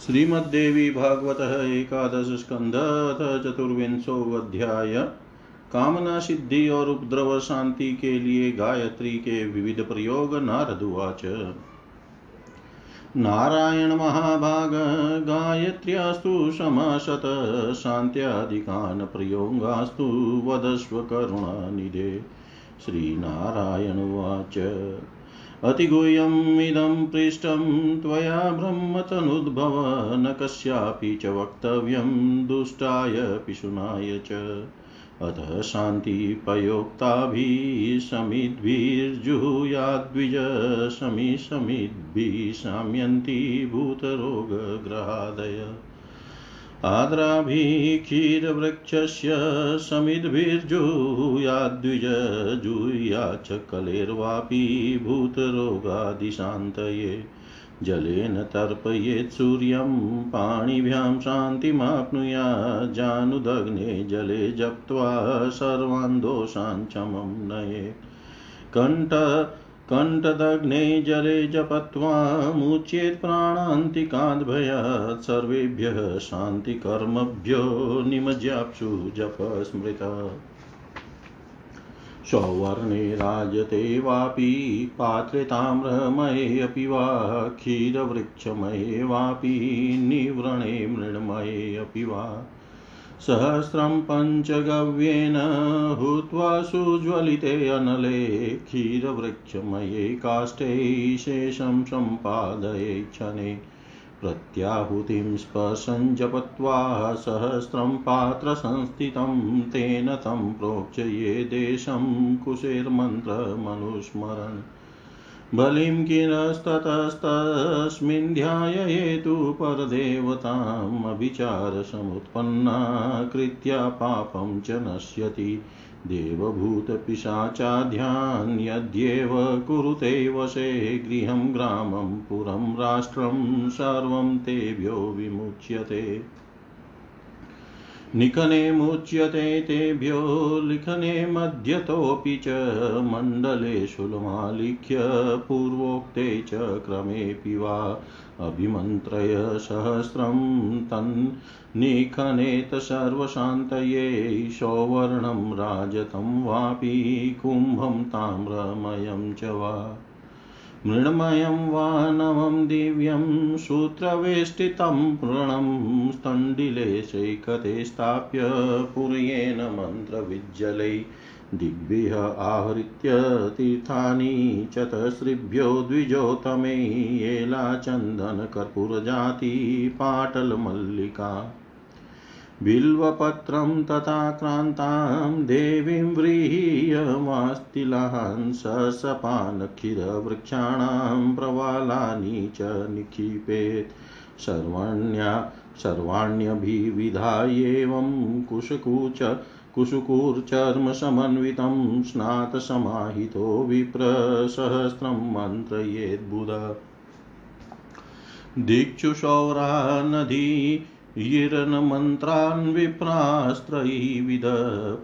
श्रीमद्देवी भागवत एकादश स्कंध चतुर्विंशो अध्याय कामना सिद्धि और उपद्रव शांति के लिए गायत्री के विविध प्रयोग नारद नारदुवाच नारायण महाभाग, गायत्र्यास्तु समशत शान्त्यादिकान् प्रयोगास्तु वदस्व करुणानिधे। श्रीनारायण उवाच। अतिगुह्यमिदं पृष्टं त्वया ब्रह्मतनुद्भव न कस्यापि च वक्तव्यं दुष्टाय पिशुनाय च। अतः शान्तिपयोक्ताभिः समिद्भिर्जुहुयाद्विज शमि शमिद्भिः शाम्यन्ति भूतरोगग्रहादय। आद्राभिः क्षीरवृक्षस्य समिद्भिर्जूयाद्विज जूयाच्च कलेर्वापि भूतरोगादिशान्तये। जलेन तर्पयेत् सूर्यं, पाणिभ्यां शान्तिमाप्नुया जानुदग्ने जले जप्त्वा सर्वान् दोषान् चमं नयेत्। कण्ठ कण्ठदग्ने जले जपत्वामुच्येत् प्राणान्तिकाद्भयात् सर्वेभ्यः शान्तिकर्मभ्यो निमज्याप्सु जपस्मृत। सौवर्णे राजते वापि पात्रे ताम्रमये वा, क्षीरवृक्षमये वापि निव्रणे मृण्मये वा। सहस्रं पञ्चगव्येन हुत्वा सुज्वलिते अनले क्षीरवृक्षमये काष्ठे शेषं सम्पादये क्षणे प्रत्याहुतिं स्पर्शं जपत्वा सहस्रं पात्रसंस्थितं तेन तं प्रोक्षये देशं कुशेर्मन्त्रमनुस्मरन्। बलिं किरस्ततस्तस्मिन् ध्याययेतु परदेवतामभिचारसमुत्पन्ना कृत्या पापं च नश्यति। देवभूतपिशाचाध्यान्यद्येव कुरुते वशे गृहं, ग्रामं, पुरं, राष्ट्रं, सर्वं तेभ्यो विमुच्यते। निखने मुच्यते तेभ्यो लिखने मध्यतोऽपि च मण्डलेषु मालिख्य पूर्वोक्ते च क्रमेऽपि वा अभिमन्त्रय सहस्रं तन्निखनेत सर्वशान्तये सौवर्णं राजतं वापि कुम्भं ताम्रमयं च वा मृण्मयं वा नवं दिव्यं सूत्रवेष्टितं पूर्णं स्तण्डिले स्थाप्य पुर्येण मन्त्रविज्जलै दिग्भिः आहृत्य तीर्थानि चतस्रिभ्यो द्विजोतमै एलाचन्दनकर्पूरजाति पाटलमल्लिका। बिल्वपत्रं तथा क्रान्तां देवीं व्रीह्यमास्तिलान् ससपानक्षीरवृक्षाणां प्रवालानि च निक्षिपेत्। सर्वण्या सर्वाण्यभिविधायेवं कुशकूच कुशुकूर्चर्मसमन्वितं स्नातसमाहितो विप्रसहस्रं मन्त्रयेद्बुध। दिक्षुषौरा नदी यिरन्मन्त्रान् विप्रास्त्रैविध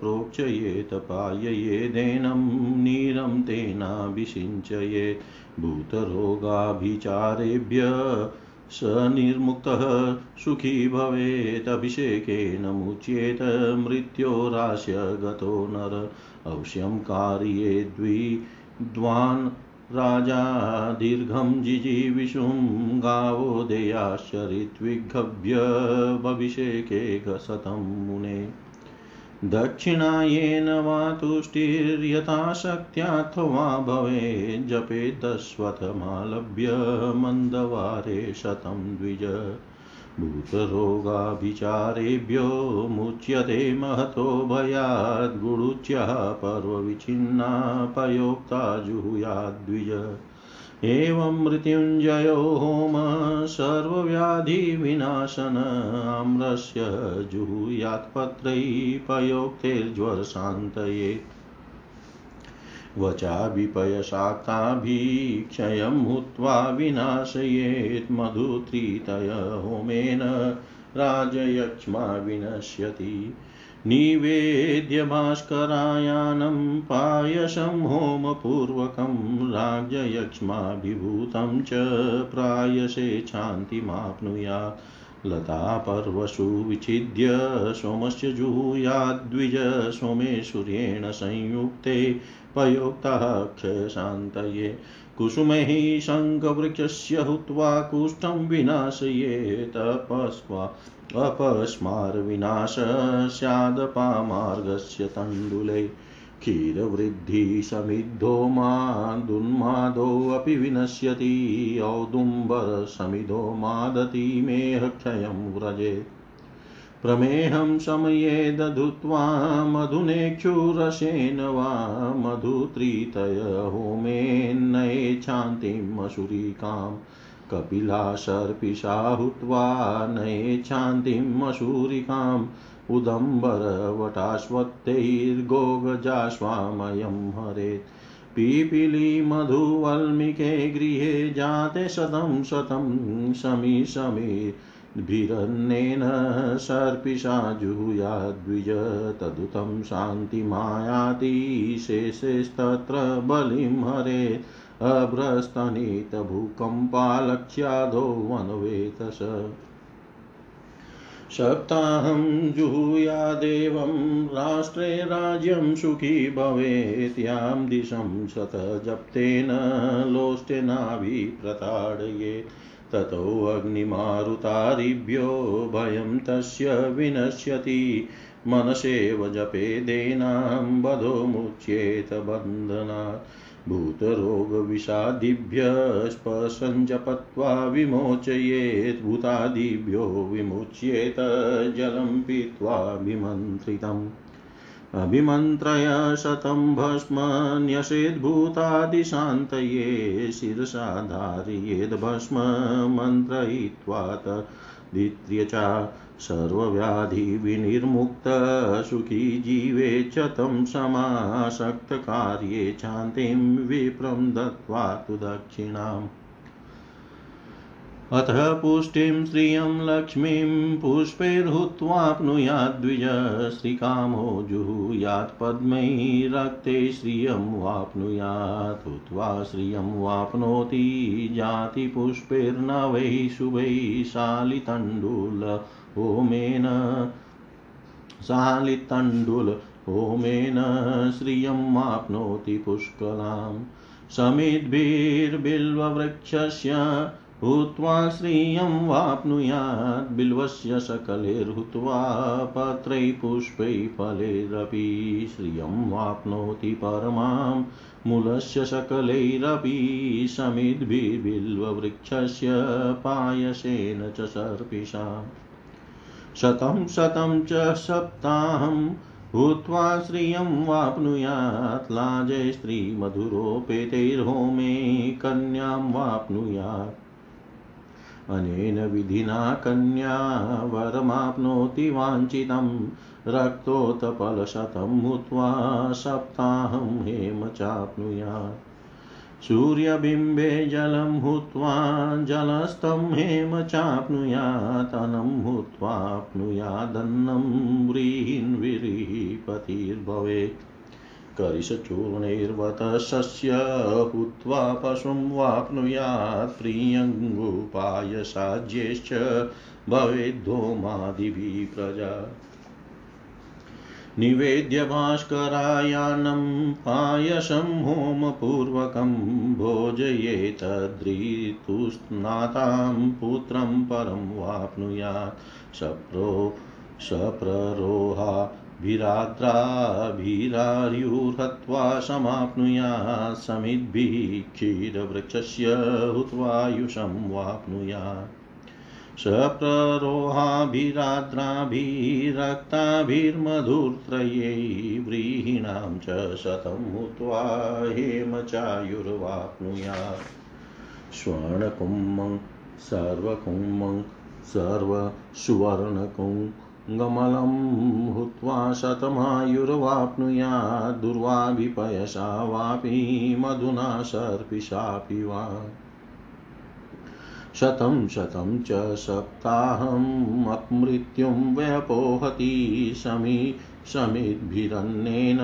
प्रोक्षयेत पाययेदेनं नीरं तेनाभिषिञ्चयेत् भूतरोगाभिचारेभ्य स निर्मुक्तः सुखी भवेत् मुच्येत मृत्योरास्य गतो नर। अवश्यं कार्ये द्विद्वान् राजा दीर्घं जिजीविषुं गावो देयाश्च ऋत्विग्भ्य भविषेके शतं मुने। दक्षिणायेन वा तुष्टिर्यथाशक्त्याथवा भवेत् जपेदस्वथमालभ्य मन्दवारे शतं द्विज। भूतरोगाभिचारेभ्यो मुच्यते महतो भयाद् गुडुच्याः पर्वविच्छिन्ना पयोक्ता जुहुयाद्विज एवं मृत्युञ्जयो होम सर्वव्याधिविनाशन आम्रस्य जुहुयात्पत्रैः पयोक्तेर्ज्वरशान्तये। वचाभिपयशाक्ताभिक्षयं हुत्वा विनाशयेत् मधुत्रितय होमेन राजयक्ष्मा विनश्यति निवेद्य भास्करायानं पायसं होमपूर्वकं राज्ययक्ष्माभिभूतं च प्रायसे शान्तिमाप्नुयात्। लतापर्वसु विच्छिद्य सोमस्य जुहूयाद्विज सोमेश्वर्येण संयुक्ते पयोक्तः क्षयशान्तये। कुसुमैः शङ्खवृक्षस्य हुत्वा कुष्ठं विनाशयेत् अपस्वा अपस्मारविनाश स्यादपामार्गस्य तण्डुले क्षीरवृद्धिसमिद्धो मादुन्मादोऽपि विनश्यति। औदुम्बरसमिधो मादति मेहक्षयं व्रजेत् प्रमेहं समये दधुत्वा मधुनेक्षुरसेन वा मधुत्रितय होमेन्नयेच्छान्तिम् अशुरिकाम् कपिला सर्पिषा हुत्वा नयेच्छान्तिम् अशूरिकाम् उदम्बरवटाश्वत्थैर्गोगजाश्वामयं हरेत्। पिपीलिमधुवल्मिके गृहे जाते शतं शतं शमी शमी भिरन्नेन सर्पिषा जुहुयाद्विज तदुतं शान्तिमायाति शेषेस्तत्र बलिं हरेत् अभ्रस्तनितभूकम्पालक्ष्यादो वनवेतस। सप्ताहं जुहुयादेवं राष्ट्रे राज्यं सुखी भवेत्। यां दिशं शतजप्तेन लोष्टेनाभिप्रताडयेत्। ततोऽग्निमारुतारिभ्यो भयं तस्य विनश्यति। मनसेव जपेदेनां बधो मुच्येत बन्धनात्। भूतरोगविषादिभ्यः स्पशञ्जपत्वा विमोचयेत्। भूतादिभ्यो विमुच्येत जलं पीत्वा विमन्त्रितम्। अभिमन्त्रय शतं भस्म न्यसेद्भूतादिशान्तये शिरसा धारयेद्भस्म मन्त्रयित्वा तदित्र्य च सर्वव्याधिविनिर्मुक्तसुखी जीवे च तं समासक्तकार्ये शान्तिं विप्रं दत्त्वा तु दक्षिणाम् अथ पुष्टिं श्रियं लक्ष्मीं पुष्पैर्हुत्वाप्नुयाद्विज श्रीकामो जुहुयात् पद्मैरक्ते श्रियं वाप्नुयात् हुत्वा श्रियं वाप्नोति जातिपुष्पैर्नवैः शुभैः शालितण्डुल होमेन शालितण्डुल होमेन श्रियं वाप्नोति पुष्कलां समिद्भिर्बिल्ववृक्षस्य हुत्वा श्रियं वाप्नुयात्, बिल्वस्य सकलैर्हुत्वा पत्रैः पुष्पैः फलैरपि श्रियं वाप्नोति परमां, मूलस्य सकलैरपि समिद्भिर्बिल्ववृक्षस्य पायसेन च सर्पिषाम्। शतं शतं च सप्ताहं भूत्वा श्रियं वाप्नुयात्, लाजै स्त्रीमधुरोपेतैर्होमे कन्यां वाप्नुयात्। अनेन विधिना कन्या वरमाप्नोति वाञ्छितं। रक्तोत्पलशतं हुत्वा सप्ताहं हेम चाप्नुयात्। सूर्यबिम्बे जलं हुत्वा जलस्थं हेम चाप्नुयात्। अनं हुत्वाप्नुयादन्नं व्रीहिन्विरीपतिर्भवेत् करिशचूर्णैर्वतशस्य हुत्वा पशुं वाप्नुयात् प्रियङ्गुपायसाज्यैश्च भवेद्धोमादिभिः प्रजा। निवेद्य भास्करायानं पायसं होमपूर्वकं भोजयेतद्रितुस्नातां पुत्रं परं वाप्नुयात्। सप्रो सप्ररोहा भिराद्राभिरार्युहत्वा समाप्नुयात् समिद्भिः क्षीरवृक्षस्य हुत्वायुषं वाप्नुयात् सप्ररोहाभिराद्राभिरक्ताभिर्मधुर्त्रयै व्रीहीणां च शतं हुत्वा हेम चायुर्वाप्नुयात् स्वर्णकुम्मं सर्वकुम्मं सर्वसुवर्णकुम् गमलं हुत्वा शतमायुर्वाप्नुयात् दुर्वाभिपयसा वापि मधुना सर्पिषापि वा। शतं शतं च सप्ताहमप्मृत्युं व्यपोहति शमी समिद्भिरन्नेन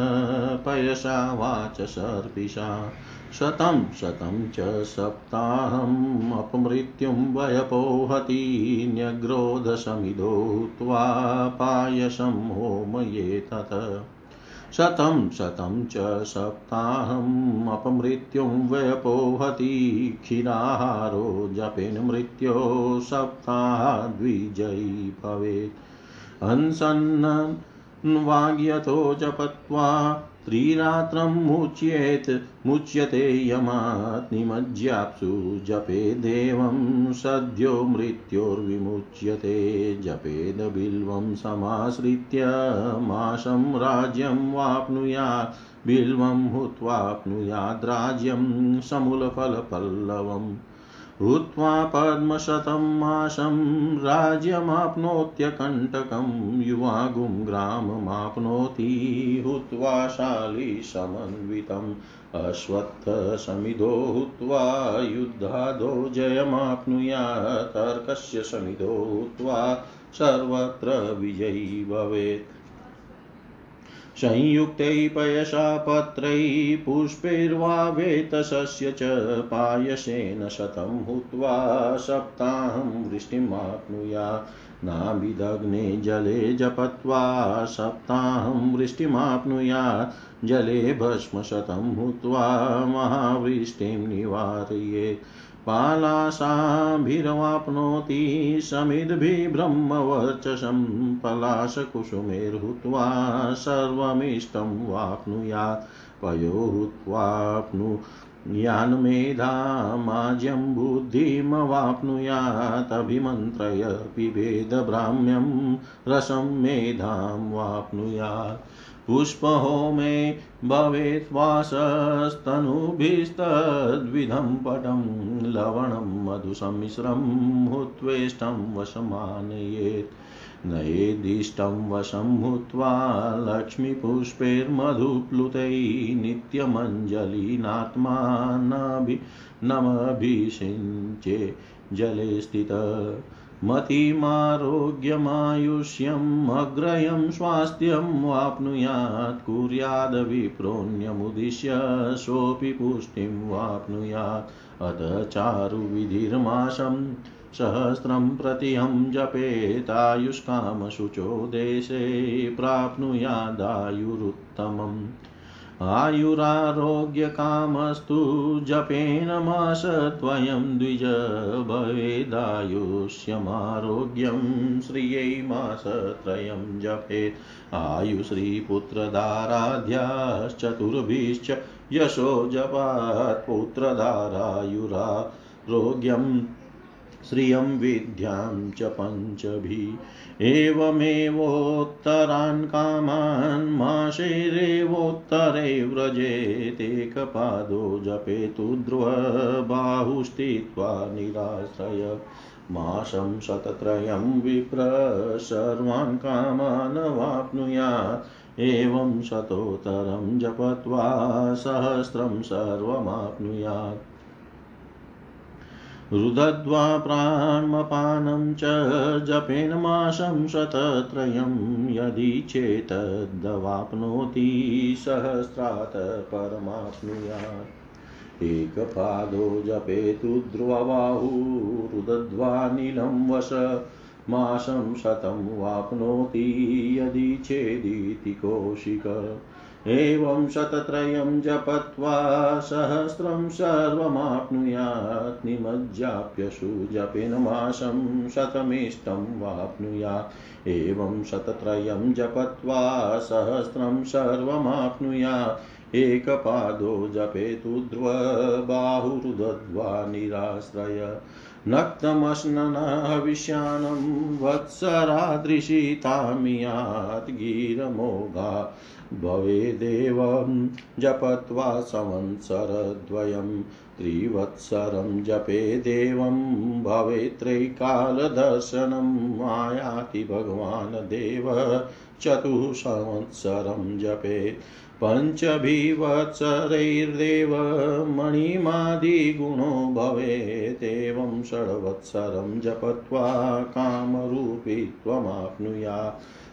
पयसा वाच सर्पिषा। शतं शतं च सप्ताहम् अपमृत्युं वयपोहति न्यग्रोधसमिधो त्वा पायसं होमये तत्। शतं शतं च सप्ताहम् अपमृत्युं व्यपोहति जपेन मृत्यो सप्ताहाद्विजयी भवेत्। हंसन् वाग्यतो जपत्वा त्रिरात्रं मुच्येत्, मुच्यते यमात् निमज्याप्सु जपे देवं सद्यो मृत्योर्विमुच्यते जपेद बिल्वं समाश्रित्य माशं राज्यं वाप्नुयात्, बिल्वं हुत्वाप्नुयाद्राज्यं समूलफलपल्लवम्। हुत्वा पद्मशतं माशं राज्यमाप्नोत्यकण्टकं युवागुं ग्राममाप्नोति। हुत्वा शालिसमन्वितम् अश्वत्थसमिधो हुत्वा युद्धादो जयमाप्नुयात्। तर्कस्य समिधो हुत्वा सर्वत्र विजयी भवेत्। संयुक्तैः पयसा पत्रैः पुष्पैर्वा वेतसस्य च पायसेन शतं हुत्वा सप्ताहं वृष्टिमाप्नुयात् नाभिदग्ने जले जपत्वा सप्ताहं वृष्टिमाप्नुयात् जले भस्मशतं हुत्वा महावृष्टिं निवारयेत्। पालाशाभिरवाप्नोति समिद्भिब्रह्मवर्चसं पलाशकुसुमेर्हुत्वा सर्वमिष्टं वाप्नुयात् पयोहुत्वाप्नु यान्मेधामाज्यं बुद्धिमवाप्नुयात् अभिमन्त्रय पिबेदब्राह्म्यं रसं मेधां वाप्नुयात्। पुष्पहोमे भवेत् वासस्तनुभिस्तद्विधं पटं लवणं मधुसम्मिश्रं हुत्वेष्टं वशमानयेत्। नयेदिष्टं वशं भूत्वा लक्ष्मीपुष्पैर्मधुप्लुतैः नित्यमञ्जलीनात्मानभि नमभिषिञ्चे जले स्थित मतिमारोग्यमायुष्यम् अग्रयं स्वास्थ्यं वाप्नुयात् कुर्याद्विप्रोण्यमुद्दिश्य सोऽपि पुष्टिं वाप्नुयात् अथ चारुविधिर्मासं सहस्रं प्रतिहं जपेतायुष्कामशुचो देशे प्राप्नुयादायुरुत्तमम्। आयुरारोग्यकामस्तु जपेन मासद्वयं द्विज भवेदायुष्यमारोग्यं। श्रियै मासत्रयं जपेत् आयुश्रीपुत्रदाराध्याश्चतुर्भिश्च यशो जपात् पुत्रदारायुरारोग्यं श्रियं विद्यां च पञ्चभिः एवमेवोत्तरान् कामान् माशैरेवोत्तरे व्रजेतेकपादो जपेतु ध्रुवबाहुस्थित्वा निराश्रय। मासं शतत्रयं विप्र सर्वान् कामान् वाप्नुयात् एवं शतोत्तरं जपत्वा सहस्रं सर्वमाप्नुयात्। रुदध्वा प्राणमपानं च जपेन मासं शतत्रयं यदि चेतद्वाप्नोति सहस्रात् परमाप्नुयात्। एकपादो जपेतु ध्रुवबाहुरुदध्वा नीलं वश मासं शतं वाप्नोति यदि चेदिति कौशिक। एवं शतत्रयं जपत्वा सहस्रं सर्वमाप्नुयात् निमज्जाप्यशु जपेन मासं शतमिष्टं वाप्नुयात्। एवं शतत्रयं जपत्वा सहस्रं सर्वमाप्नुयात्। एकपादो जपेतु ध्रुवबाहुरुदध्वा निराश्रय। नक्तमश्ननहविष्यानं वत्सरादृशितामियात् गिरमोघा। भवेदेवं जपत्वा संवत्सरद्वयं त्रिवत्सरं जपे देवं भवेत्रैकालदर्शनम् आयाति भगवान् देव चतुःसंवत्सरं जपेत् पञ्चभिवत्सरैर्देव मणिमादिगुणो भवेत् षड्वत्सरं जपत्वा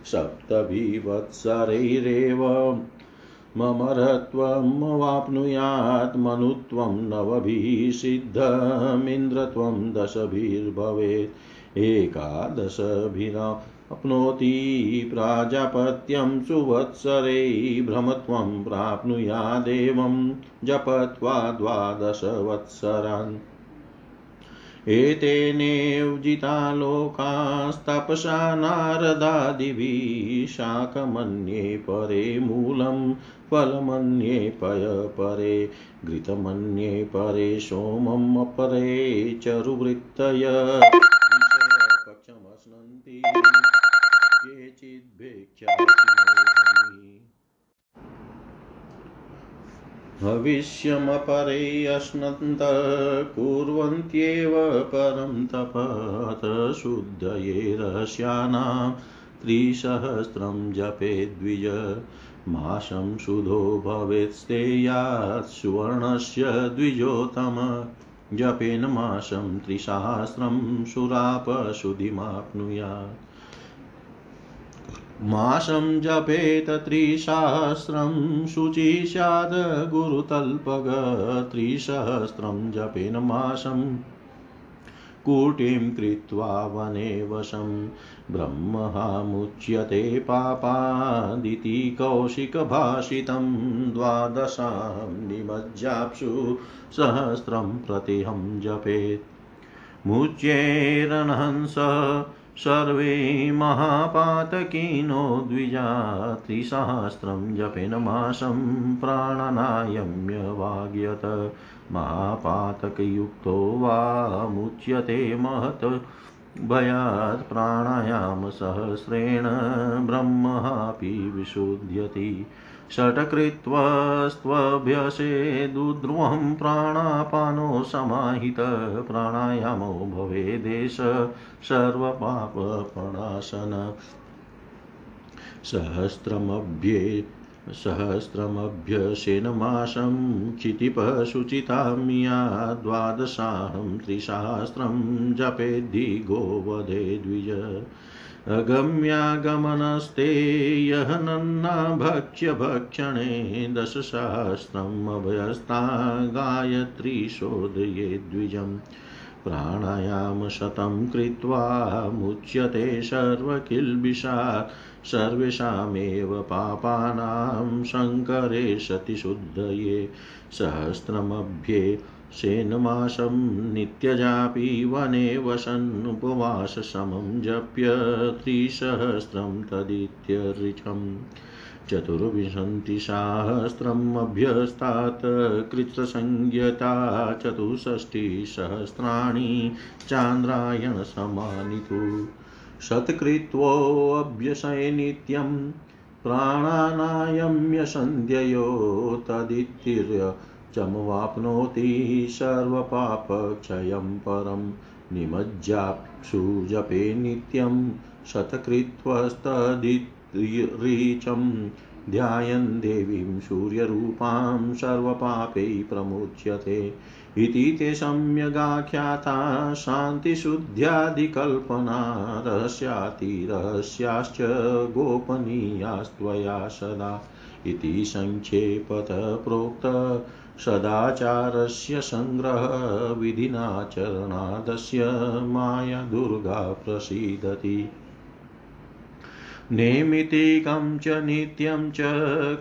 कामरूपित्वमाप्नुया सप्तभिवत्सरैरेव ममरत्वमवाप्नुयात् मनुत्वं नवभिः सिद्धमिन्द्रत्वं दशभिर्भवेत्। एकादशभिरा अप्नोति प्राजापत्यं सुवत्सरे, भ्रमत्वं प्राप्नुयादेवं जपत्वा द्वादशवत्सरान्। एतेनेव जिता लोकास्तपसा नारदादिभिः शाकमन्ये परे मूलं, फलमन्ये पय परे, घृतमन्ये परे सोमम् अपरे, चरुवृत्तय। पक्षमश्नन्ति भविष्यमपरे अश्नन्त कुर्वन्त्येव परं तपत शुद्धये रहस्यानां त्रिसहस्रं जपेद्विज मासं सुधो भवेत्स्तेयात् सुवर्णस्य द्विजोतम जपेन मासं त्रिसहस्रं सुरापशुधिमाप्नुयात् मासं जपेत त्रिसहस्रं शुचि गुरुतल्पग त्रिसहस्रं जपेन मासं कूटिं कृत्वा वने वशं, ब्रह्महामुच्यते पापादिति कौशिकभाषितं द्वादशां निमज्जाप्सु सहस्रं प्रतिहं जपेत्। मुच्येरनहंस सर्वे महापातकीनो द्विजा त्रिसहस्रं जपेन मासं प्राणनायम्यवाग्यत महापातकयुक्तो वा मुच्यते महत्। भयात् प्राणायामसहस्रेण ब्रह्मापि विशुध्यति। षट्कृत्वस्त्वभ्यसेदुध्रुवं प्राणापानो समाहित प्राणायामो भवेदेश सर्वपापप्रणाशन। सहस्रमभ्ये सहस्रमभ्यशेनमाशं क्षितिपशुचितामिया द्वादशाहं त्रिसहस्रं जपेद्धि गोवधे द्विज। अगम्यागमनस्ते यः नन्ना भक्ष्यभक्षणे दशसहस्रम् अभयस्ता गायत्री शोधये द्विजम् प्राणायामशतं कृत्वा मुच्यते सर्वकिल्बिषात् सर्वेषामेव पापानां शङ्करे सति शुद्धये सहस्रमभ्ये शेनमासं नित्यजापि वने वसन्नुपवाससमं जप्य त्रिसहस्रं तदित्यर्चम् चतुर्विंशतिसाहस्रम् अभ्यस्तात् कृतसंज्ञता चतुष्षष्टिसहस्राणि चान्द्रायणसमानितु। शतकृत्वोऽभ्यसय नित्यं प्राणानायम्यसन्ध्ययो तदित्तिर्य चमवाप्नोति सर्वपापक्षयं परं निमज्जाप्सु जपे नित्यं शतकृत्वस्तदिरीचं ध्यायन् देवीं सूर्यरूपां सर्वपापै प्रमुच्यते। इति ते सम्यगाख्याता शान्तिशुद्ध्यादिकल्पना रहस्यातिरहस्याश्च गोपनीयास्त्वया सदा। इति सङ्क्षेपतः प्रोक्त सदाचारस्य सङ्ग्रहविधिनाचरणादस्य माया दुर्गा प्रसीदति। नैमितिकं च नित्यं च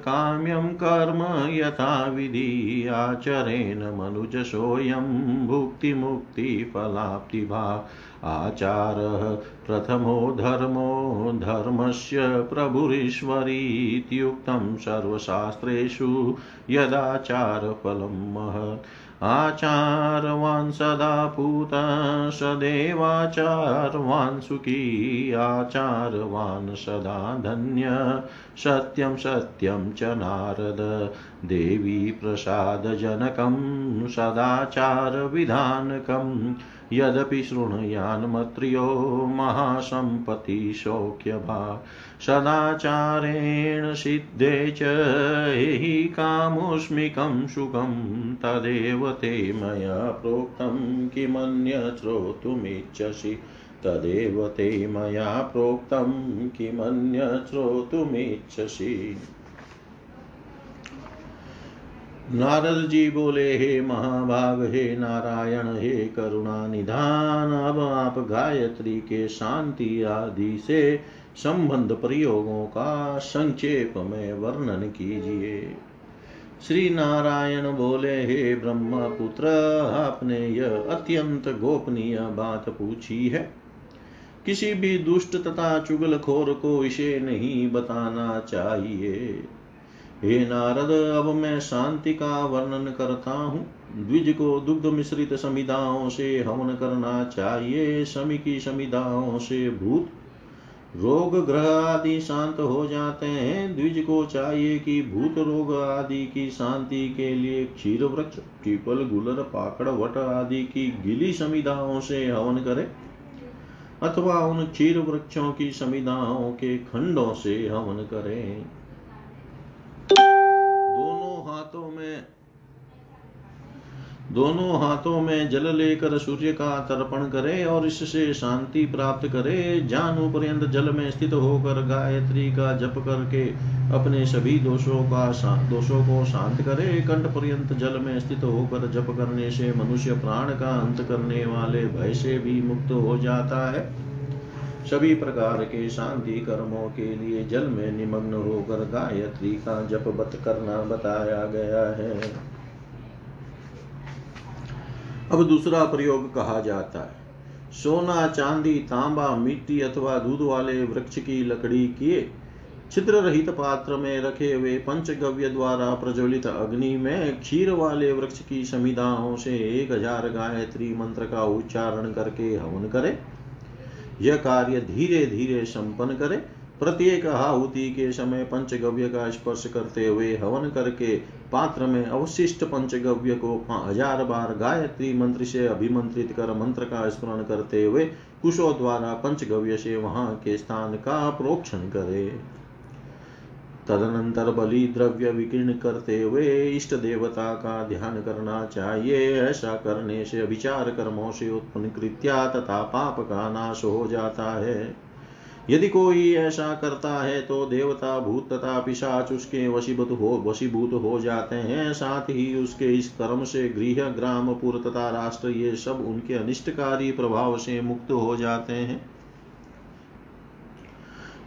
काम्यं कर्म यथाविधि आचरेण मनुजसोऽयं भुक्तिमुक्तिफलाप्तिभा आचारः प्रथमो धर्मो धर्मस्य प्रभुरीश्वरीत्युक्तं सर्वशास्त्रेषु यदाचारफलं महत्। आचारवान् सदा पूतः सदेवाचारवान् सुखी, आचारवान् सदा धन्य, सत्यं सत्यं च नारद। देवी प्रसादजनकं सदाचारविधानकम् यदपि शृणुयान्मत्र्यो महासम्पत्तिशौक्यभा सदाचारेण सिद्धे च हि कामुष्मिकं सुखं तदेव ते मया प्रोक्तं किमन्य श्रोतुमिच्छसि तदेव ते मया प्रोक्तं किमन्य श्रोतुमिच्छसि नारद जी बोले, हे महाभाग, हे नारायण, हे करुणा निधान अब आप गायत्री के शांति आदि से संबंध प्रयोगों का संक्षेप में वर्णन कीजिए। श्री नारायण बोले, हे ब्रह्मपुत्र, आपने यह अत्यंत गोपनीय बात पूछी है। किसी भी दुष्ट तथा चुगलखोर को इसे नहीं बताना चाहिए। हे नारद, अब मैं शांति का वर्णन करता हूँ। द्विज को दुग्ध मिश्रित समिधाओं से हवन करना चाहिए। शमी की समिधाओं से भूत रोग ग्रह आदि शांत हो जाते हैं। द्विज को चाहिए कि भूत रोग आदि की शांति के लिए क्षीर वृक्ष, पीपल, गुलर, पाकड़, वट आदि की गिली समिधाओं से हवन करे। अथवा उन क्षीर वृक्षों की समिधाओं के खंडों से हवन करें। दोनों हाथों में दोनों हाथों में जल लेकर सूर्य का तर्पण करे और इससे शांति प्राप्त करे। जानु पर्यंत जल में स्थित होकर गायत्री का जप करके अपने सभी दोषों का दोषों को शांत करे। कंठ पर्यंत जल में स्थित होकर जप करने से मनुष्य प्राण का अंत करने वाले भय से भी मुक्त हो जाता है। सभी प्रकार के शांति कर्मों के लिए जल में निमग्न होकर गायत्री का जप बत करना बताया गया है। अब दूसरा प्रयोग कहा जाता है। सोना, चांदी, तांबा, मिट्टी अथवा दूध वाले वृक्ष की लकड़ी किए छिद्र रहित पात्र में रखे हुए पंचगव्य द्वारा प्रज्वलित अग्नि में क्षीर वाले वृक्ष की समिधाओं से एक हज़ार गायत्री मंत्र का उच्चारण करके हवन करे। यह कार्य धीरे धीरे संपन्न करे। प्रत्येक आहुति के समय पंचगव्य का स्पर्श करते हुए हवन करके पात्र में अवशिष्ट पंचगव्य को हज़ार बार गायत्री मंत्र से अभिमंत्रित कर मंत्र का स्मरण करते हुए कुशों द्वारा पंचगव्य से वहाँ के स्थान का प्रोक्षण करे। तदनंतर बलि द्रव्य विकीर्ण करते हुए इष्ट देवता का ध्यान करना चाहिए। ऐसा करने से विचार कर्मों से उत्पन्न कृत्या तथा पाप का नाश हो जाता है। यदि कोई ऐसा करता है तो देवता भूत तथा पिशाच उसके वशीभूत हो वशीभूत हो जाते हैं। साथ ही उसके इस कर्म से गृह, ग्राम, पुर तथा राष्ट्र, ये सब उनके अनिष्टकारी प्रभाव से मुक्त हो जाते हैं।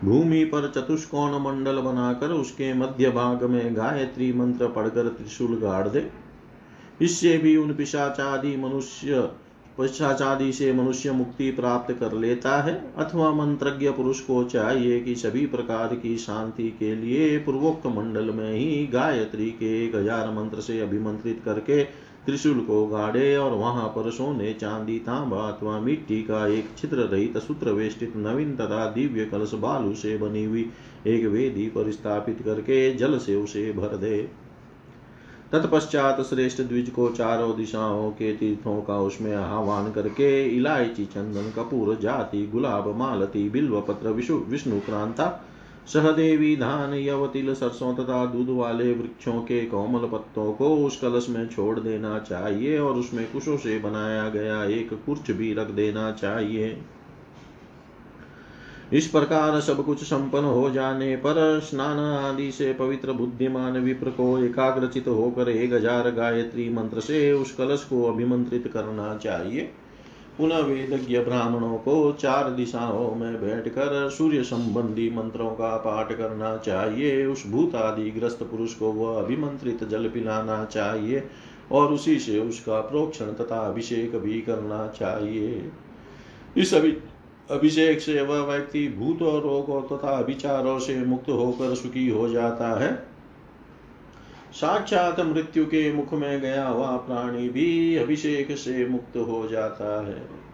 भूमि पर चतुष्कोण मंडल बनाकर उसके मध्य भाग में गायत्री मंत्र पढ़कर त्रिशूल गाड़ दे। इससे भी उन पिशाचादि मनुष्य पश्चाचादि से मनुष्य मुक्ति प्राप्त कर लेता है, अथवा मंत्रज्ञ पुरुष को चाहिए कि सभी प्रकार की शांति के लिए पूर्वोक्त मंडल में ही गायत्री के एक हज़ार मंत्र से अभिमंत्रित करके त्रिशूल को गाड़े और वहाँ पर सोने, चांदी, तांबा अथवा मिट्टी का एक छिद्र रहित सूत्र वेष्टित नवीन तथा दिव्य कलश बालू से बनी हुई एक वेदी पर स्थापित करके जल से उसे भर दे। तत्पश्चात श्रेष्ठ द्विज को चारों दिशाओं के तीर्थों का उसमें आह्वान करके इलायची चंदन, कपूर, जाति, गुलाब, मालती बिल्व पत्र विष्णु विष्णु, क्रांता, सहदेवी, धान, यवतिल, सरसों तथा दूध वाले वृक्षों के कोमल पत्तों को उस कलश में छोड़ देना चाहिए और उसमें कुशों से बनाया गया एक कुर्च भी रख देना चाहिए। इस प्रकार सब कुछ संपन्न हो जाने पर स्नान आदि से पवित्र बुद्धिमान विप्र को एकाग्रचित होकर एक हज़ार गायत्री मंत्र से उस कलश को अभिमंत्रित करना चाहिए। पुनः वेदज्ञ ब्राह्मणों को चार दिशाओं में बैठकर सूर्य संबंधी मंत्रों का पाठ करना चाहिए। उस भूत आदि ग्रस्त पुरुष को वह अभिमंत्रित जल पिलाना चाहिए और उसी से उसका प्रोक्षण तथा अभिषेक भी करना चाहिए। इस अभि अभिषेक से वह व्यक्ति भूत और रोगों तथा अभिचारों से मुक्त होकर सुखी हो जाता है। साक्षात मृत्यु के मुख में गया हुआ प्राणी भी अभिषेक से मुक्त हो जाता है।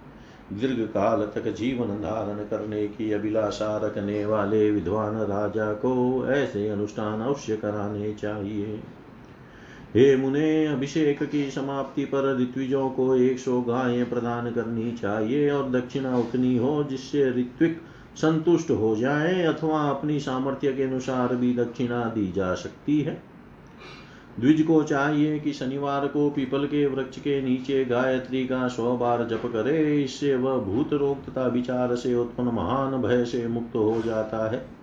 दीर्घ काल तक जीवन धारण करने की अभिलाषा रखने वाले विद्वान राजा को ऐसे अनुष्ठान अवश्य कराने चाहिए। हे मुने अभिषेक की समाप्ति पर ऋत्विजों को एक सौ गायें प्रदान करनी चाहिए और दक्षिणा उतनी हो जिससे ऋत्विक संतुष्ट हो जाए अथवा अपनी सामर्थ्य के अनुसार भी दक्षिणा दी जा सकती है। द्विज को चाहिए कि शनिवार को पीपल के वृक्ष के नीचे गायत्री का सौ बार जप करे, इससे वह भूत रोग तथा विचार से उत्पन्न महान भय से मुक्त हो जाता है।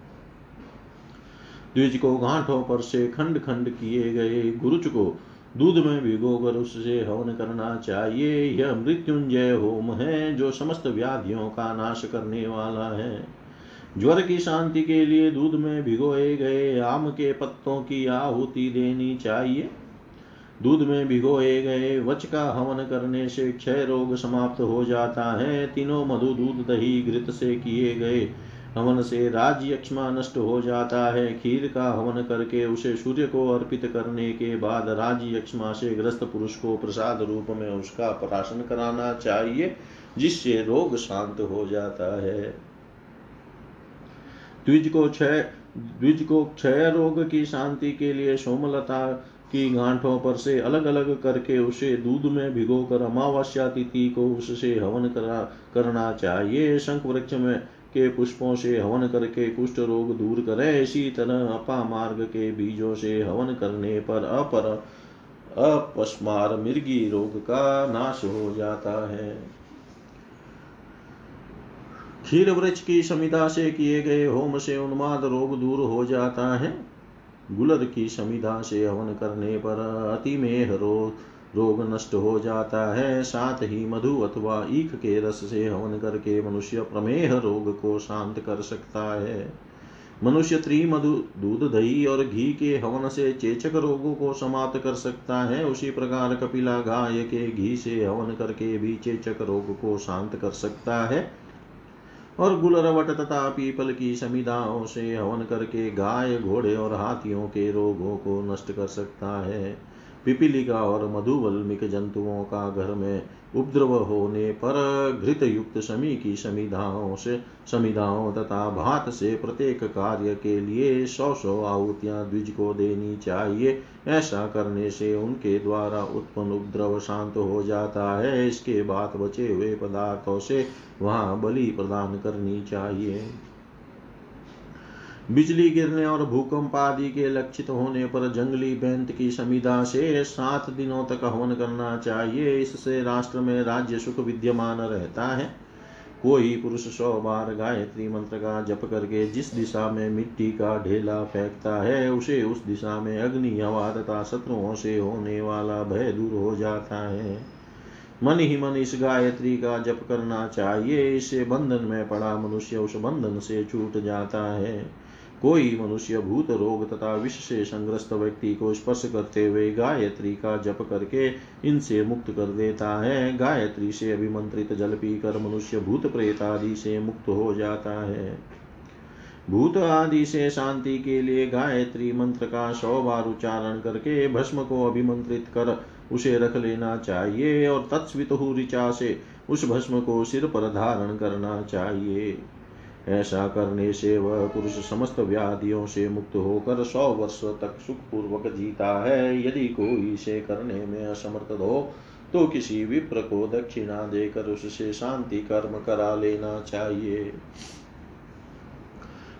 द्विज को गांठों पर से खंड खंड किए गए गुरुच को, दूध में भिगोकर उससे हवन करना चाहिए। यह मृत्युंजय होम है जो समस्त व्याधियों का नाश करने वाला है। ज्वर की शांति के लिए दूध में भिगोए गए आम के पत्तों की आहुति देनी चाहिए। दूध में भिगोए गए वच का हवन करने से क्षय रोग समाप्त हो जाता है। तीनों मधु दूध दही घृत से किए गए हवन से राज यक्षमा नष्ट हो जाता है। खीर का हवन करके उसे सूर्य को अर्पित करने के बाद राज यक्षमा से ग्रस्त पुरुष को प्रसाद रूप में उसका प्राशन कराना चाहिए, जिससे रोग शांत हो जाता है। द्विज को क्षय, द्विज को क्षय रोग की शांति के लिए सोमलता की गांठों पर से अलग अलग करके उसे दूध में भिगोकर अमावस्या तिथि को उससे हवन करा, करना चाहिए। शंख वृक्ष में के पुष्पों से हवन करके कुष्ठ रोग दूर करे। इसी तरह अपा मार्ग के बीजों से हवन करने पर अपर अपस्मार मिर्गी रोग का नाश हो जाता है। क्षीर वृक्ष की समिता से किए गए होम से उन्माद रोग दूर हो जाता है। गुलद की समिधा से हवन करने पर अतिमेह रोग रोग नष्ट हो जाता है। साथ ही मधु अथवा ईख के रस से हवन करके मनुष्य प्रमेह रोग को शांत कर सकता है। मनुष्य त्रिमधु, दूध, दही और घी के हवन से चेचक रोगों को समाप्त कर सकता है। उसी प्रकार कपिला, गाय के घी से हवन करके भी चेचक रोग को शांत कर सकता है। और गुलरवट तथा पीपल की समिधाओं से हवन करके गाय, घोड़े और हाथियों के रोगों को नष्ट कर सकता है। पिपीलिका और मधुवल्मिक जंतुओं का घर में उपद्रव होने पर घृत युक्त समी की समिधाओं से समिधाओं तथा भात से प्रत्येक कार्य के लिए सौ सौ आहुतियाँ द्विज को देनी चाहिए। ऐसा करने से उनके द्वारा उत्पन्न उपद्रव शांत हो जाता है। इसके बाद बचे हुए पदार्थों से वहाँ बलि प्रदान करनी चाहिए। बिजली गिरने और भूकंप आदि के लक्षित होने पर जंगली बैंत की समिधा से सात दिनों तक हवन करना चाहिए। इससे राष्ट्र में राज्य सुख विद्यमान रहता है। कोई पुरुष सौ बार गायत्री मंत्र का जप करके जिस दिशा में मिट्टी का ढेला फेंकता है, उसे उस दिशा में अग्नि, हवा तथा शत्रुओं से होने वाला भय दूर हो जाता है। मन ही मन इस गायत्री का जप करना चाहिए। इससे बंधन में पड़ा मनुष्य उस बंधन से छूट जाता है। कोई मनुष्य भूत रोग तथा विष से संग्रस्त व्यक्ति को स्पर्श करते हुए गायत्री का जप करके इनसे मुक्त कर देता है। गायत्री से अभिमंत्रित जल पीकर मनुष्य भूत प्रेत आदि से मुक्त हो जाता है। भूत आदि से शांति के लिए गायत्री मंत्र का सौ बार उच्चारण करके भस्म को अभिमंत्रित कर उसे रख लेना चाहिए और तत्स्वित ऋचा से उस भस्म को सिर पर धारण करना चाहिए। ऐसा करने से वह पुरुष समस्त व्याधियों से मुक्त होकर सौ वर्ष तक सुख पूर्वक जीता है। यदि कोई इसे करने में असमर्थ हो तो किसी विप्र को दक्षिणा देकर उससे शांति कर्म करा लेना चाहिए।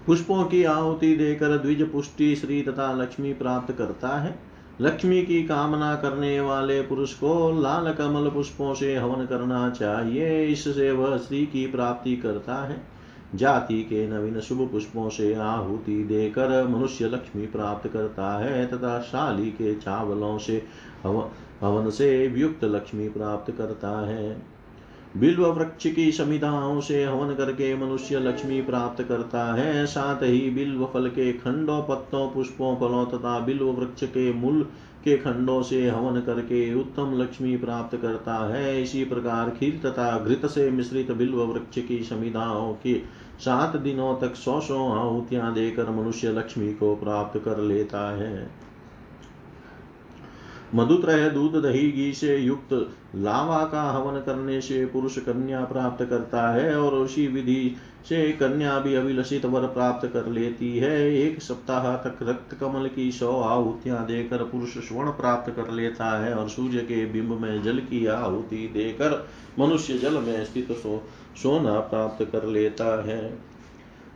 पुष्पों की आहुति देकर द्विज पुष्टि श्री तथा लक्ष्मी प्राप्त करता है। लक्ष्मी की कामना करने वाले पुरुष को लाल कमल पुष्पों से हवन करना चाहिए। इससे वह श्री की प्राप्ति करता है। जाति के नवीन शुभ पुष्पों से आहुति देकर मनुष्य लक्ष्मी प्राप्त करता है, तथा शाली के चावलों से हवन से वियुक्त लक्ष्मी प्राप्त करता है। बिल्व वृक्ष की समिधाओं से हवन करके मनुष्य लक्ष्मी प्राप्त करता है। साथ ही बिल्व फल के खंडों, पत्तों, पुष्पों, फलों तथा बिल्व वृक्ष के मूल के खंडों से हवन करके उत्तम लक्ष्मी प्राप्त करता है। इसी प्रकार खीर तथा घृत से मिश्रित बिल्व वृक्ष की समिधाओं की सात दिनों तक सौ सौ आहुतियाँ देकर मनुष्य लक्ष्मी को प्राप्त कर लेता है। मधुत्रय दूध दही घी से युक्त लावा का हवन करने से पुरुष कन्या प्राप्त करता है और उसी विधि से कन्या भी अभिलषित वर प्राप्त कर लेती है। एक सप्ताह तक रक्त कमल की सौ आहुतियाँ देकर पुरुष स्वर्ण प्राप्त कर लेता है और सूर्य के बिंब में जल की आहुति देकर मनुष्य जल में स्थित सो, सोना प्राप्त कर लेता है।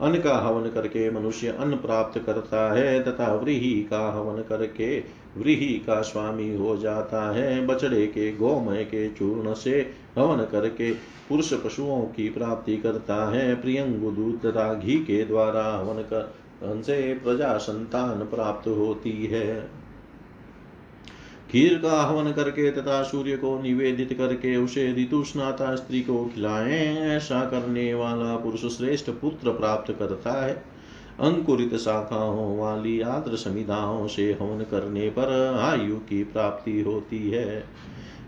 अन्न का हवन करके मनुष्य अन्न प्राप्त करता है तथा व्रीही का हवन करके व्रीही का स्वामी हो जाता है। बछड़े के, गोमय के चूर्ण से हवन करके पुरुष पशुओं की प्राप्ति करता है। प्रियंगु दूत राघी के द्वारा हवन कर से प्रजा संतान प्राप्त होती है। खीर का हवन करके तथा सूर्य को निवेदित करके उसे ऋतु स्नाता स्त्री को खिलाएँ। ऐसा करने वाला पुरुष श्रेष्ठ पुत्र प्राप्त करता है। अंकुरित शाखाओं वाली आद्र समिधाओं से हवन करने पर आयु की प्राप्ति होती है।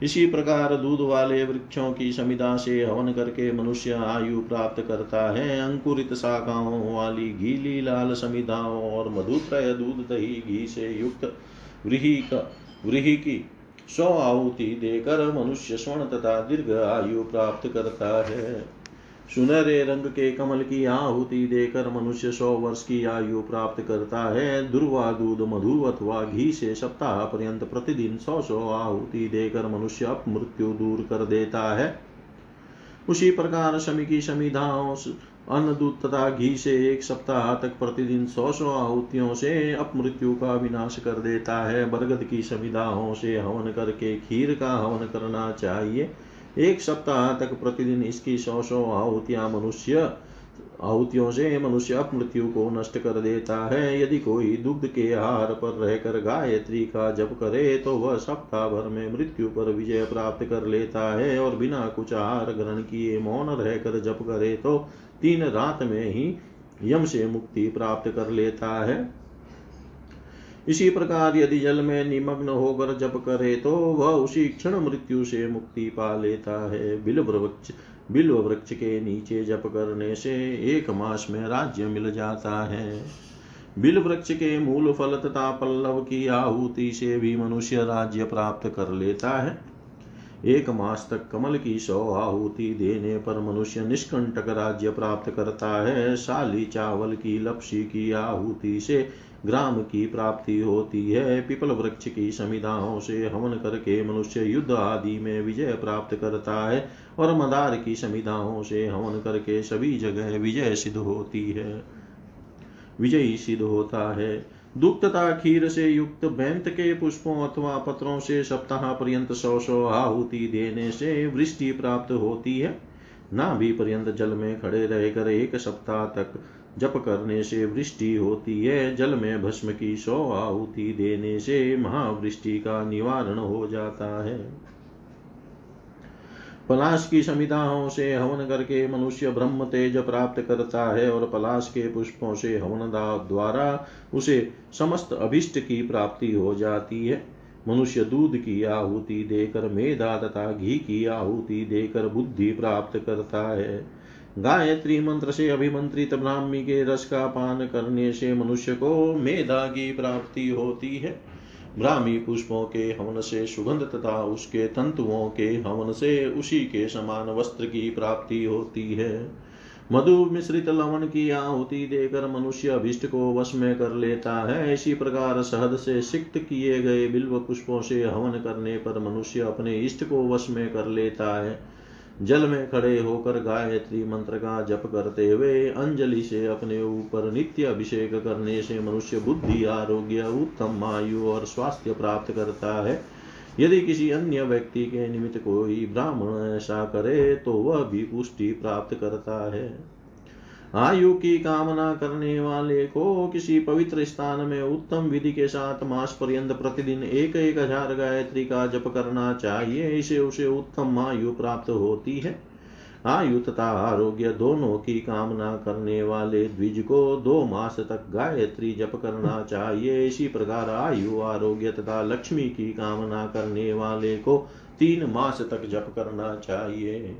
इसी प्रकार दूध वाले वृक्षों की समिधा से हवन करके मनुष्य आयु प्राप्त करता है। अंकुरित शाखाओं वाली गीली लाल समिधाओं और मधुत्रय दूध दही घी से युक्त व्रीही का व्रीही की सौ आहुति देकर मनुष्य स्वर्ण तथा दीर्घ आयु प्राप्त करता है। सुनहरे रंग के कमल की आहुति देकर मनुष्य सौ वर्ष की आयु प्राप्त करता है। दुर्वा दूध मधु अथवा घी से सप्ताह पर्यंत प्रतिदिन सौ सौ आहुति देकर मनुष्य अप मृत्यु दूर कर देता है। उसी प्रकार शमी की शमिधाओं अन्न दूध तथा घी से एक सप्ताह तक प्रतिदिन सौ सौ आहुतियों से अपमृत्यु का विनाश कर देता है। बरगद की समिधाओं से हवन करके खीर का हवन करना चाहिए। एक सप्ताह तक प्रतिदिन इसकी सौ सौ आहुतियाँ मनुष्य, आहुतियों से मनुष्य मृत्यु को नष्ट कर देता है। यदि कोई दुग्ध के आहार पर रहकर गायत्री का जप करे तो वह सप्ताह भर में मृत्यु पर विजय प्राप्त कर लेता है और बिना कुछ आहार ग्रहण किए मौन रहकर जप करे तो तीन रात में ही यम से मुक्ति प्राप्त कर लेता है। इसी प्रकार यदि जल में निमग्न होकर जप करे तो वह उसी क्षण मृत्यु से मुक्ति पा लेता है। बिल्व वृक्ष बिल्व वृक्ष के नीचे जप करने से एक मास में राज्य मिल जाता है। बिल वृक्ष के मूल फल तथा पल्लव की आहुति से भी मनुष्य राज्य प्राप्त कर लेता है। एक मास तक कमल की सौ आहुति देने पर मनुष्य निष्कंटक राज्य प्राप्त करता है। शाली चावल की लपसी की आहुति से ग्राम की प्राप्ति होती है। पिपल वृक्ष की समिधाओं से हवन करके मनुष्य युद्ध आदि में विजय प्राप्त करता है और मदार की समिधाओं से हवन करके सभी जगह विजय सिद्ध होती है। विजयी सिद्ध होता है। दुख तथा खीर से युक्त बैंत के पुष्पों अथवा पत्रों से सप्ताह पर्यंत सौ सौ आहुति देने से वृष्टि प्राप्त होती है। नाभि पर्यंत जल में खड़े रहकर एक सप्ताह तक जप करने से वृष्टि होती है। जल में भस्म की सौ आहुति देने से महावृष्टि का निवारण हो जाता है। पलाश की समिताओं से हवन करके मनुष्य ब्रह्म तेज प्राप्त करता है और पलाश के पुष्पों से हवन द्वारा उसे समस्त अभिष्ट की प्राप्ति हो जाती है। मनुष्य दूध की आहुति देकर, मेधा तथा घी की आहुति देकर बुद्धि प्राप्त करता है। गायत्री मंत्र से अभिमंत्रित ब्राह्मी के रस का पान करने से मनुष्य को मेधा की प्राप्ति होती है। ब्राह्मी पुष्पों के हवन से सुगंध तथा उसके तंतुओं के हवन से उसी के समान वस्त्र की प्राप्ति होती है। मधु मिश्रित लवण की आहुति देकर मनुष्य अभिष्ट को वश में कर लेता है। इसी प्रकार शहद से सिक्त किए गए बिल्व पुष्पों से हवन करने पर मनुष्य अपने इष्ट को वश में कर लेता है। जल में खड़े होकर गायत्री मंत्र का जप करते हुए अंजलि से अपने ऊपर नित्य अभिषेक करने से मनुष्य बुद्धि, आरोग्य, उत्तम आयु और स्वास्थ्य प्राप्त करता है। यदि किसी अन्य व्यक्ति के निमित्त कोई ब्राह्मण ऐसा करे तो वह भी पुष्टि प्राप्त करता है। आयु की कामना करने वाले को किसी पवित्र स्थान में उत्तम विधि के साथ मास पर्यंत प्रतिदिन एक एक हज़ार गायत्री का जप करना चाहिए इसे उसे उत्तम आयु प्राप्त होती है। आयु तथा आरोग्य दोनों की कामना करने वाले द्विज को दो मास तक गायत्री जप करना चाहिए। इसी प्रकार आयु, आरोग्य तथा लक्ष्मी की कामना करने वाले को तीन मास तक जप करना चाहिए।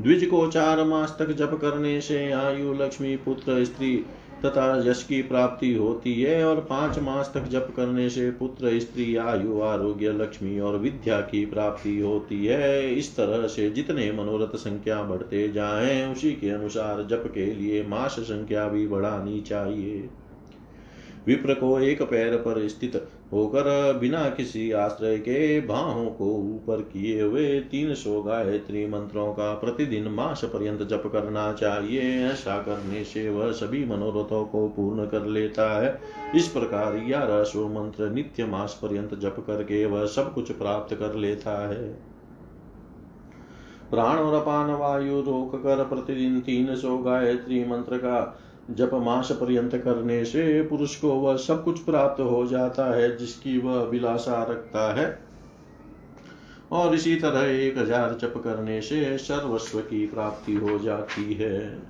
द्विज को चार मास तक जप करने से आयु लक्ष्मी पुत्र स्त्री तथा यश की प्राप्ति होती है और पाँच मास तक जप करने से पुत्र स्त्री आयु आरोग्य लक्ष्मी और विद्या की प्राप्ति होती है। इस तरह से जितने मनोरथ संख्या बढ़ते जाएँ, उसी के अनुसार जप के लिए मास संख्या भी बढ़ानी चाहिए। विप्र को एक पैर पर स्थित होकर बिना किसी आश्रय के बाहों को ऊपर किए हुए तीन सौ गायत्री मंत्रों का प्रतिदिन मास पर्यंत जप करना चाहिए। ऐसा करने से वह सभी मनोरथों को पूर्ण कर लेता है। इस प्रकार ग्यारह सौ मंत्र नित्य मास पर्यंत जप करके वह सब कुछ प्राप्त कर लेता है। प्राण और अपान वायु रोक कर प्रतिदिन तीन सौ गायत्री मंत्र का जप मास पर्यंत करने से पुरुष को वह सब कुछ प्राप्त हो जाता है, जिसकी वह अभिलाषा रखता है। और इसी तरह एक हज़ार जप करने से सर्वस्व की प्राप्ति हो जाती है।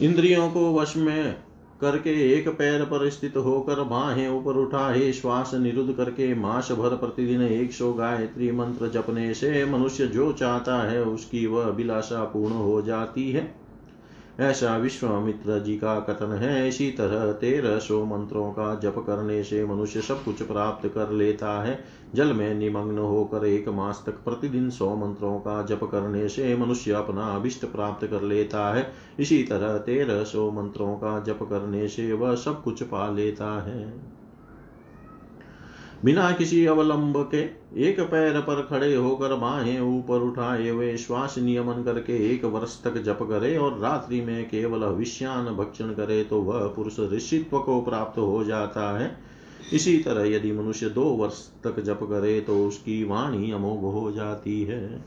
इंद्रियों को वश में करके एक पैर पर स्थित होकर बाहें ऊपर उठा हे श्वास निरुद्ध करके मास भर प्रतिदिन एक सौ गायत्री मंत्र जपने से मनुष्य जो चाहता है उसकी वह अभिलाषा पूर्ण हो जाती है। ऐसा विश्वामित्र जी का कथन है, इसी तरह तेरह सौ मंत्रों का जप करने से मनुष्य सब कुछ प्राप्त कर लेता है। जल में निमग्न होकर एक मास तक प्रतिदिन सौ मंत्रों का जप करने से मनुष्य अपना अभिष्ट प्राप्त कर लेता है। इसी तरह तेरह सौ मंत्रों का जप करने से वह सब कुछ पा लेता है। बिना किसी अवलंब के एक पैर पर खड़े होकर बाहें ऊपर उठाए हुए श्वास नियमन करके एक वर्ष तक जप करे और रात्रि में केवल विष्यान भक्षण करे तो वह पुरुष ऋषित्व को प्राप्त हो जाता है। इसी तरह यदि मनुष्य दो वर्ष तक जप करे तो उसकी वाणी अमोघ हो जाती है।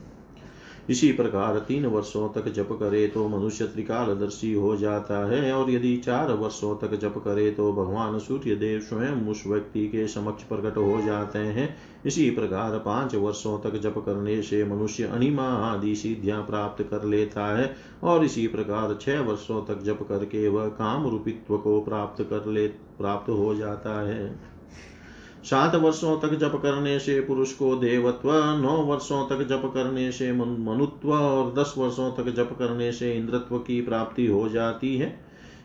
इसी प्रकार तीन वर्षों तक जप करे तो मनुष्य त्रिकालदर्शी हो जाता है, और यदि चार वर्षों तक जप करे तो भगवान सूर्य देव स्वयं उस व्यक्ति के समक्ष प्रकट हो जाते हैं। इसी प्रकार पाँच वर्षों तक जप करने से मनुष्य अनिमा आदि सिद्धियाँ प्राप्त कर लेता है, और इसी प्रकार छह वर्षों तक जप करके वह काम रूपित्व को प्राप्त कर ले, प्राप्त हो जाता है। सात वर्षों तक जप करने से पुरुष को देवत्व, नौ वर्षों तक जप करने से मनुत्व और दस वर्षों तक जप करने से इंद्रत्व की प्राप्ति हो जाती है।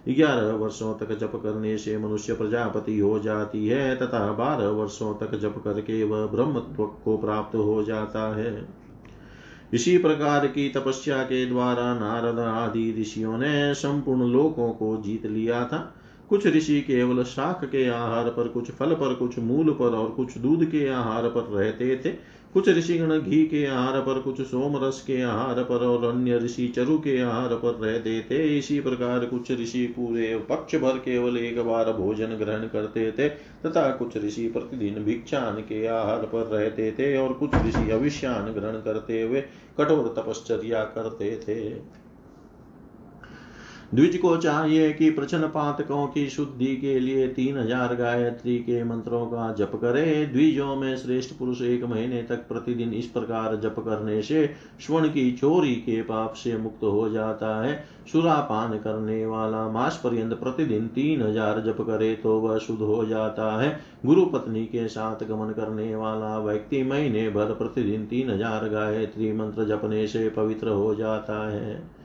ग्यारह वर्षों तक जप करने से मनुष्य प्रजापति हो जाती है तथा बारह वर्षों तक जप करके वह ब्रह्मत्व को प्राप्त हो जाता है। इसी प्रकार की तपस्या के द्वारा नारद आदि ऋषियों ने संपूर्ण लोकों को जीत लिया था। कुछ ऋषि केवल शाक के आहार पर, कुछ फल पर, कुछ मूल पर और कुछ दूध के आहार पर रहते थे। कुछ ऋषिगण घी के आहार पर, कुछ सोम रस के आहार पर और अन्य ऋषि चरु के आहार पर रहते थे। इसी प्रकार कुछ ऋषि पूरे पक्ष भर केवल एक बार भोजन ग्रहण करते थे तथा कुछ ऋषि प्रतिदिन भिक्षान के आहार पर रहते थे और कुछ ऋषि अविष्यान ग्रहण करते हुए कठोर तपश्चर्या करते थे। द्विज को चाहिए कि प्रचन पातकों की शुद्धि के लिए तीन हज़ार गायत्री के मंत्रों का जप करे। द्विजों में श्रेष्ठ पुरुष एक महीने तक प्रतिदिन इस प्रकार जप करने से स्वर्ण की चोरी के पाप से मुक्त हो जाता है। सुरापान करने वाला मास पर्यंत प्रतिदिन तीन हज़ार जप करे तो वह शुद्ध हो जाता है। गुरु पत्नी के साथ गमन करने वाला व्यक्ति महीने भर प्रतिदिन तीन हज़ार गायत्री मंत्र जपने से पवित्र हो जाता है।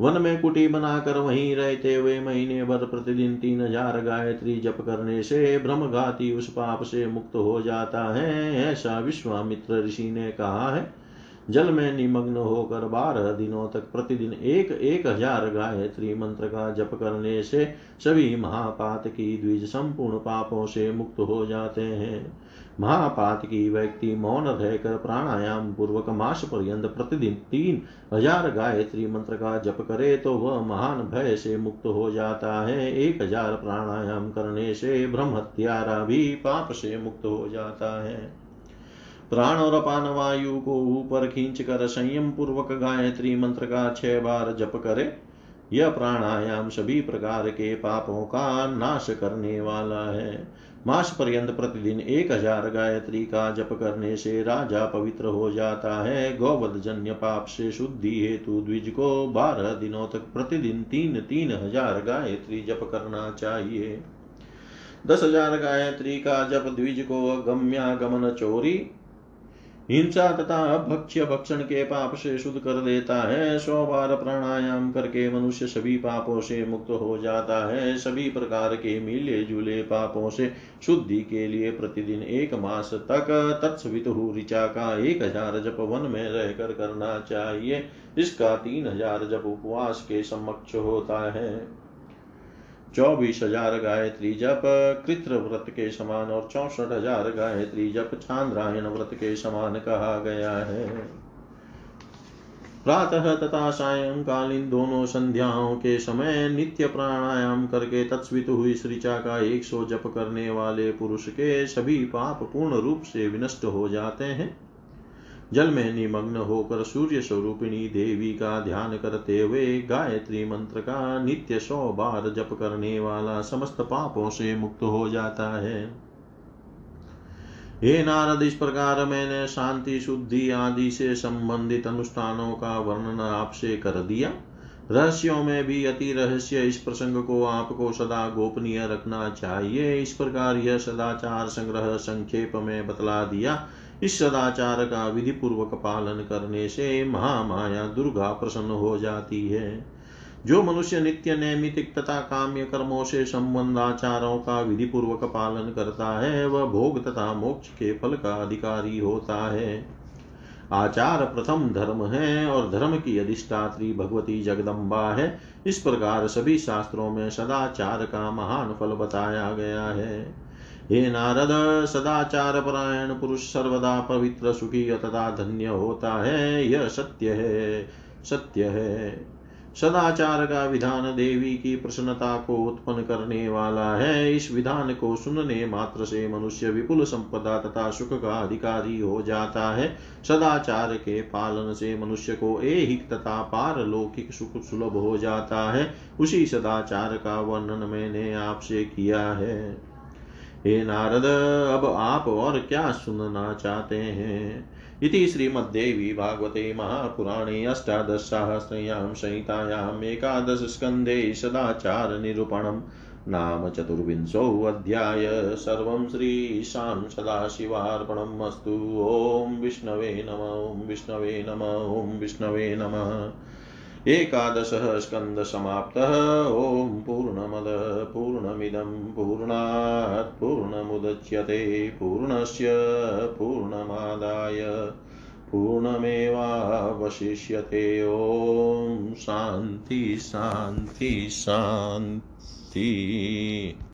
वन में कुटी बनाकर वहीं रहते हुए महीने भर प्रतिदिन तीन हज़ार गायत्री जप करने से भ्रमघाती उस पाप से मुक्त हो जाता है, ऐसा विश्वामित्र ऋषि ने कहा है। जल में निमग्न होकर बारह दिनों तक प्रतिदिन एक एक हज़ार गायत्री मंत्र का जप करने से सभी महापात की द्विज संपूर्ण पापों से मुक्त हो जाते हैं। महापात की व्यक्ति मौन रहकर प्राणायाम पूर्वक मास पर्यंत प्रतिदिन तीन हज़ार गायत्री मंत्र का जप करे तो वह महान भय से मुक्त हो जाता है। एक हज़ार प्राणायाम करने से ब्रह्म हत्यारा भी पाप से मुक्त हो जाता है। प्राण और अपान वायु को ऊपर खींच कर संयम पूर्वक गायत्री मंत्र का छह बार जप करे, यह प्राणायाम सभी प्रकार के पापों का नाश करने वाला है। मास पर्यंत प्रतिदिन एक हज़ार गायत्री का जप करने से राजा पवित्र हो जाता है। गौवध जन्य पाप से शुद्धि हेतु द्विज को बारह दिनों तक प्रतिदिन तीन तीन हज़ार गायत्री जप करना चाहिए। दस हज़ार गायत्री का जप द्विज को गम्यागमन चोरी हिंसा तथा भक्ष्य भक्षण के पाप से शुद्ध कर देता है। सौ बार प्राणायाम करके मनुष्य सभी पापों से मुक्त हो जाता है। सभी प्रकार के मिले जुले पापों से शुद्धि के लिए प्रतिदिन एक मास तक तत्सवित ऋचा का एक हज़ार जप वन में रहकर करना चाहिए इसका तीन हज़ार जप उपवास के समक्ष होता है। चौबीस हज़ार गायत्री जप कृत्र व्रत के समान और चौसठ हज़ार गायत्री जप चांद्रायण व्रत के समान कहा गया है। प्रातः तथा सायंकालीन दोनों संध्याओं के समय नित्य प्राणायाम करके तत्स्वित हुई श्रीचा का एक सौ जप करने वाले पुरुष के सभी पाप पूर्ण रूप से विनष्ट हो जाते हैं। जल में निमग्न होकर सूर्य स्वरूपिणी देवी का ध्यान करते हुए गायत्री मंत्र का नित्य सौ बार जप करने वाला समस्त पापों से मुक्त हो जाता है। हे नारद, इस प्रकार मैंने शांति, शुद्धि आदि से संबंधित अनुष्ठानों का वर्णन आपसे कर दिया। रहस्यों में भी अति रहस्य इस प्रसंग को आपको सदा गोपनीय रखना चाहिए। इस प्रकार यह सदाचार संग्रह संक्षेप में बतला दिया। इस सदाचार का विधि पूर्वक पालन करने से महामाया दुर्गा प्रसन्न हो जाती है। जो मनुष्य नित्य नैमितिक तथा काम्य कर्मों से संबंध आचारों का विधि पूर्वक पालन करता है, वह भोग तथा मोक्ष के फल का अधिकारी होता है। आचार प्रथम धर्म है और धर्म की अधिष्ठात्री भगवती जगदम्बा है। इस प्रकार सभी शास्त्रों में सदाचार का महान फल बताया गया है। हे नारद, सदाचार परायण पुरुष सर्वदा पवित्र, सुखी तथा धन्य होता है। यह सत्य है सत्य है। सदाचार का विधान देवी की प्रसन्नता को उत्पन्न करने वाला है। इस विधान को सुनने मात्र से मनुष्य विपुल संपदा तथा सुख का अधिकारी हो जाता है। सदाचार के पालन से मनुष्य को एक तथा पारलौकिक सुख सुलभ हो जाता है। उसी सदाचार का वर्णन मैंने आपसे किया है। हे नारद, अब आप और क्या सुनना चाहते हैं? इति श्रीमद्देवी भागवते महापुराणे अष्टादशसाहस्रयां संहितायाम् एकादशस्कन्धे सदाचारनिरूपणम् नाम चतुर्विंशोऽध्याय सर्वं श्रीशां सदाशिवार्पणम् अस्तु। ॐ विष्णवे नम, ॐ विष्णवे नम, ॐ विष्णवे नमः। एकादशः स्कन्दसमाप्तः। ॐ पूर्णमद पूर्णमिदं पूर्णात् पूर्णमुदच्यते। पूर्णस्य पूर्णमादाय पूर्णमेवावशिष्यते। ॐ शान्ति शान्ति शान्ति।